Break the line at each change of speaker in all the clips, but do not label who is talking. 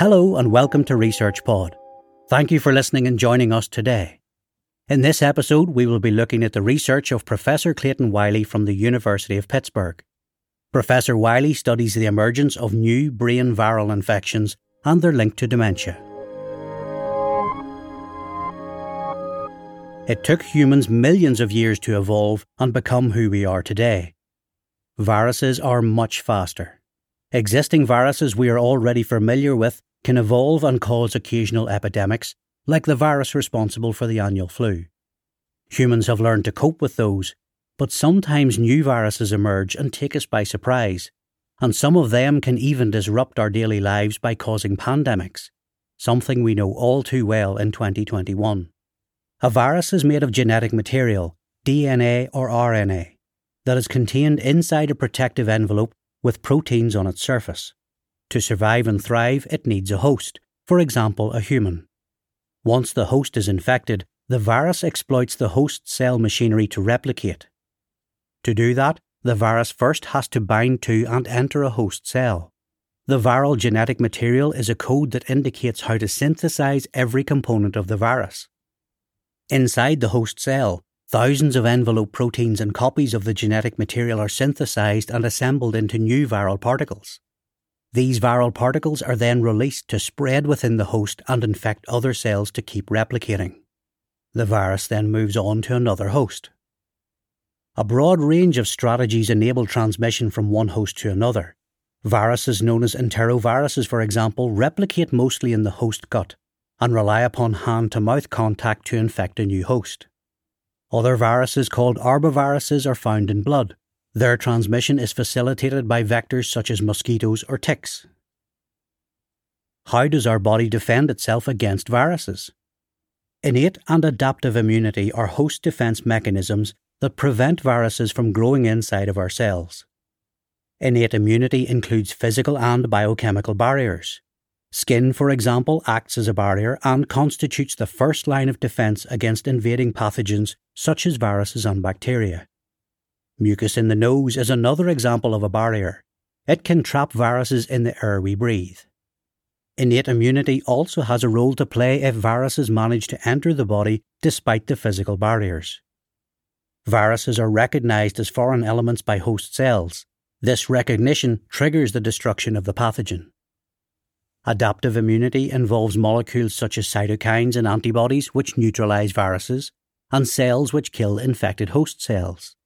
Hello and welcome to Research Pod. Thank you for listening and joining us today. In this episode, we will be looking at the research of Professor Clayton Wiley from the University of Pittsburgh. Professor Wiley studies the emergence of new brain viral infections and their link to dementia. It took humans millions of years to evolve and become who we are today. Viruses are much faster. Existing viruses we are already familiar with can evolve and cause occasional epidemics, like the virus responsible for the annual flu. Humans have learned to cope with those, but sometimes new viruses emerge and take us by surprise, and some of them can even disrupt our daily lives by causing pandemics, something we know all too well in 2021. A virus is made of genetic material, DNA or RNA, that is contained inside a protective envelope with proteins on its surface. To survive and thrive, it needs a host, for example, a human. Once the host is infected, the virus exploits the host cell machinery to replicate. To do that, the virus first has to bind to and enter a host cell. The viral genetic material is a code that indicates how to synthesize every component of the virus. Inside the host cell, Thousands of envelope proteins and copies of the genetic material are synthesized and assembled into new viral particles. These viral particles are then released to spread within the host and infect other cells to keep replicating. The virus then moves on to another host. A broad range of strategies enable transmission from one host to another. Viruses known as enteroviruses, for example, replicate mostly in the host gut and rely upon hand to mouth contact to infect a new host. Other viruses called arboviruses are found in blood. Their transmission is facilitated by vectors such as mosquitoes or ticks. How does our body defend itself against viruses? Innate and adaptive immunity are host defense mechanisms that prevent viruses from growing inside of our cells. Innate immunity includes physical and biochemical barriers. Skin, for example, acts as a barrier and constitutes the first line of defence against invading pathogens such as viruses and bacteria. Mucus in the nose is another example of a barrier. It can trap viruses in the air we breathe. Innate immunity also has a role to play if viruses manage to enter the body despite the physical barriers. Viruses are recognized as foreign elements by host cells. This recognition triggers the destruction of the pathogen. Adaptive immunity involves molecules such as cytokines and antibodies which neutralize viruses, and cells which kill infected host cells.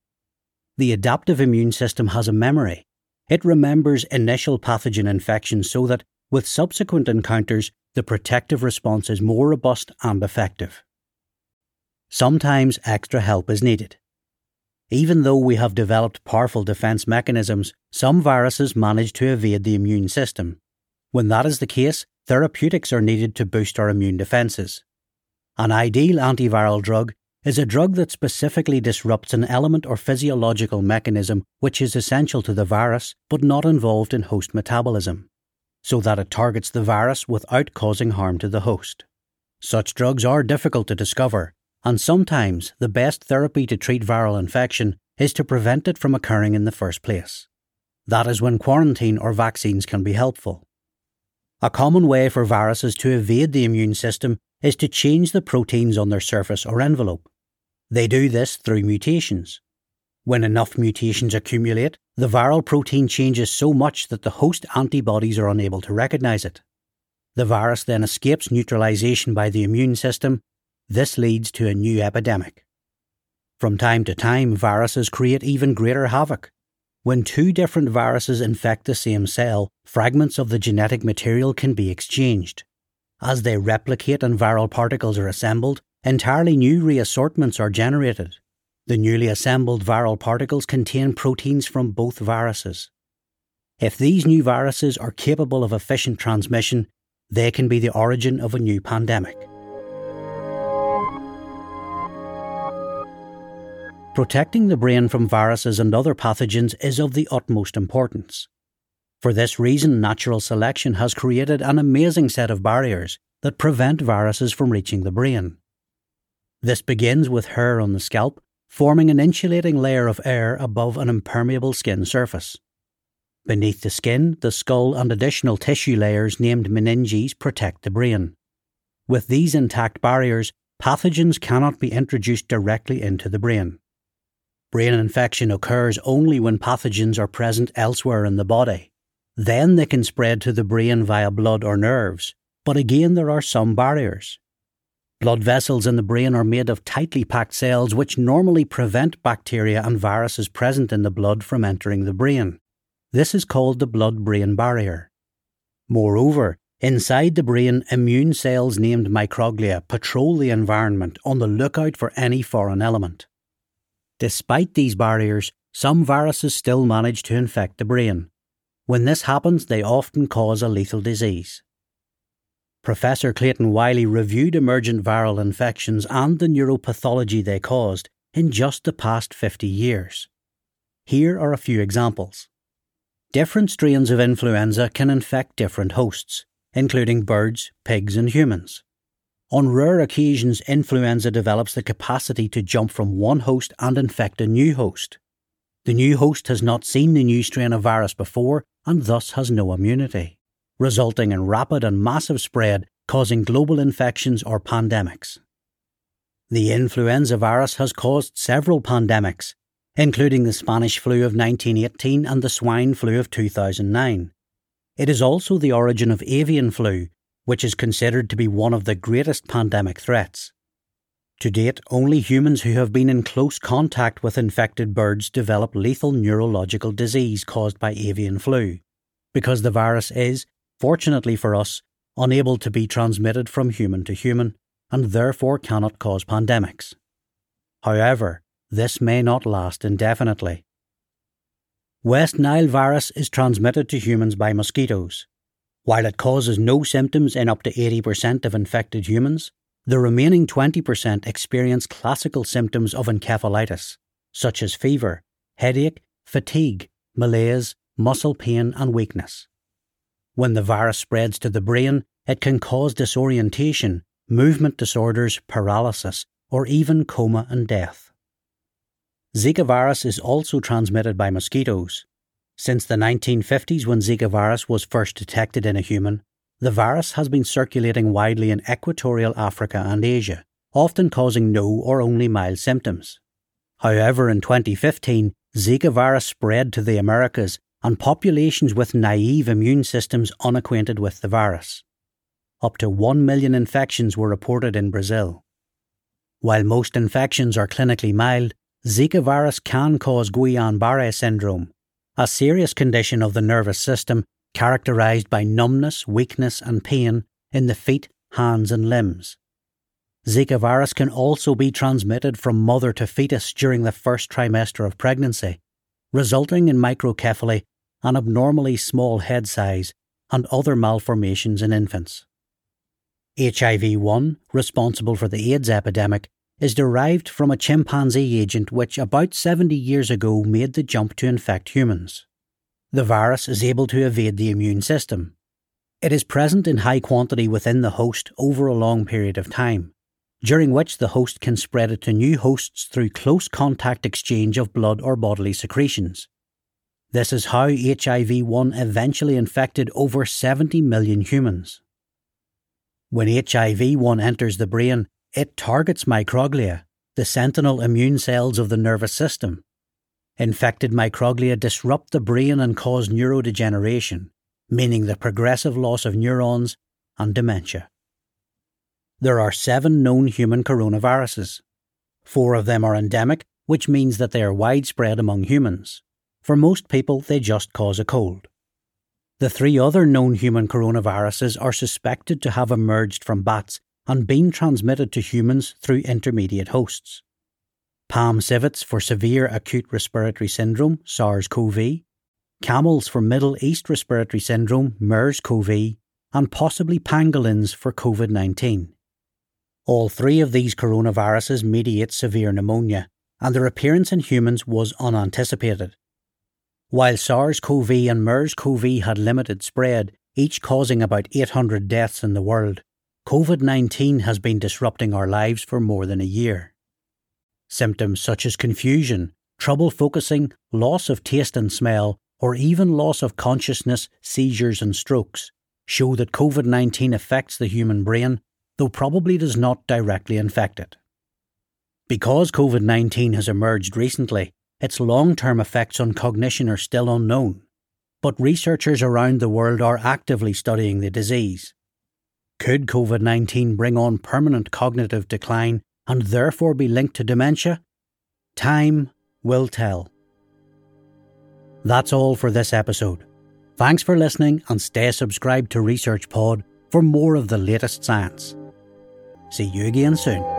The adaptive immune system has a memory. It remembers initial pathogen infection so that, with subsequent encounters, the protective response is more robust and effective. Sometimes extra help is needed. Even though we have developed powerful defense mechanisms, some viruses manage to evade the immune system, when that is the case, therapeutics are needed to boost our immune defences. An ideal antiviral drug is a drug that specifically disrupts an element or physiological mechanism which is essential to the virus but not involved in host metabolism, so that it targets the virus without causing harm to the host. Such drugs are difficult to discover, and sometimes the best therapy to treat viral infection is to prevent it from occurring in the first place. That is when quarantine or vaccines can be helpful. A common way for viruses to evade the immune system is to change the proteins on their surface or envelope. They do this through mutations. When enough mutations accumulate, the viral protein changes so much that the host antibodies are unable to recognize it. The virus then escapes neutralization by the immune system. This leads to a new epidemic. From time to time, viruses create even greater havoc. When two different viruses infect the same cell, fragments of the genetic material can be exchanged. As they replicate and viral particles are assembled, entirely new reassortments are generated. The newly assembled viral particles contain proteins from both viruses. If these new viruses are capable of efficient transmission, they can be the origin of a new pandemic. Protecting the brain from viruses and other pathogens is of the utmost importance. For this reason, natural selection has created an amazing set of barriers that prevent viruses from reaching the brain. This begins with hair on the scalp, forming an insulating layer of air above an impermeable skin surface. Beneath the skin, the skull and additional tissue layers named meninges protect the brain. With these intact barriers, pathogens cannot be introduced directly into the brain. Brain infection occurs only when pathogens are present elsewhere in the body. Then they can spread to the brain via blood or nerves, but again there are some barriers. Blood vessels in the brain are made of tightly packed cells which normally prevent bacteria and viruses present in the blood from entering the brain. This is called the blood brain barrier. Moreover, inside the brain, immune cells named microglia patrol the environment on the lookout for any foreign element. Despite these barriers, some viruses still manage to infect the brain. When this happens, they often cause a lethal disease. Professor Clayton Wiley reviewed emergent viral infections and the neuropathology they caused in just the past 50 years. Here are a few examples. Different strains of influenza can infect different hosts, including birds, pigs, and humans. On rare occasions, influenza develops the capacity to jump from one host and infect a new host. The new host has not seen the new strain of virus before and thus has no immunity, resulting in rapid and massive spread causing global infections or pandemics. The influenza virus has caused several pandemics, including the Spanish flu of 1918 and the swine flu of 2009. It is also the origin of avian flu, which is considered to be one of the greatest pandemic threats. To date, only humans who have been in close contact with infected birds develop lethal neurological disease caused by avian flu, because the virus is, fortunately for us, unable to be transmitted from human to human and therefore cannot cause pandemics. However, this may not last indefinitely. West Nile virus is transmitted to humans by mosquitoes. While it causes no symptoms in up to 80% of infected humans, the remaining 20% experience classical symptoms of encephalitis, such as fever, headache, fatigue, malaise, muscle pain, and weakness. When the virus spreads to the brain, it can cause disorientation, movement disorders, paralysis, or even coma and death. Zika virus is also transmitted by mosquitoes. Since the 1950s, when Zika virus was first detected in a human, the virus has been circulating widely in equatorial Africa and Asia, often causing no or only mild symptoms. However, in 2015, Zika virus spread to the Americas and populations with naive immune systems unacquainted with the virus. Up to 1 million infections were reported in Brazil. While most infections are clinically mild, Zika virus can cause Guillain Barre syndrome, a serious condition of the nervous system characterized by numbness, weakness, and pain in the feet, hands, and limbs. Zika virus can also be transmitted from mother to fetus during the first trimester of pregnancy, resulting in microcephaly, an abnormally small head size, and other malformations in infants. HIV 1, responsible for the AIDS epidemic, is derived from a chimpanzee agent which about 70 years ago made the jump to infect humans. The virus is able to evade the immune system. It is present in high quantity within the host over a long period of time, during which the host can spread it to new hosts through close contact exchange of blood or bodily secretions. This is how HIV 1 eventually infected over 70 million humans. When HIV 1 enters the brain, it targets microglia, the sentinel immune cells of the nervous system. Infected microglia disrupt the brain and cause neurodegeneration, meaning the progressive loss of neurons and dementia. There are seven known human coronaviruses. Four of them are endemic, which means that they are widespread among humans. For most people, they just cause a cold. The three other known human coronaviruses are suspected to have emerged from bats and been transmitted to humans through intermediate hosts. Palm civets for severe acute respiratory syndrome, SARS CoV, camels for Middle East respiratory syndrome, MERS CoV, and possibly pangolins for COVID 19. All three of these coronaviruses mediate severe pneumonia, and their appearance in humans was unanticipated. While SARS CoV and MERS CoV had limited spread, each causing about 800 deaths in the world, COVID 19 has been disrupting our lives for more than a year. Symptoms such as confusion, trouble focusing, loss of taste and smell, or even loss of consciousness, seizures, and strokes, show that COVID 19 affects the human brain, though probably does not directly infect it. Because COVID 19 has emerged recently, its long term effects on cognition are still unknown, but researchers around the world are actively studying the disease. Could COVID 19 bring on permanent cognitive decline and therefore be linked to dementia? Time will tell. That's all for this episode. Thanks for listening and stay subscribed to Research Pod for more of the latest science. See you again soon.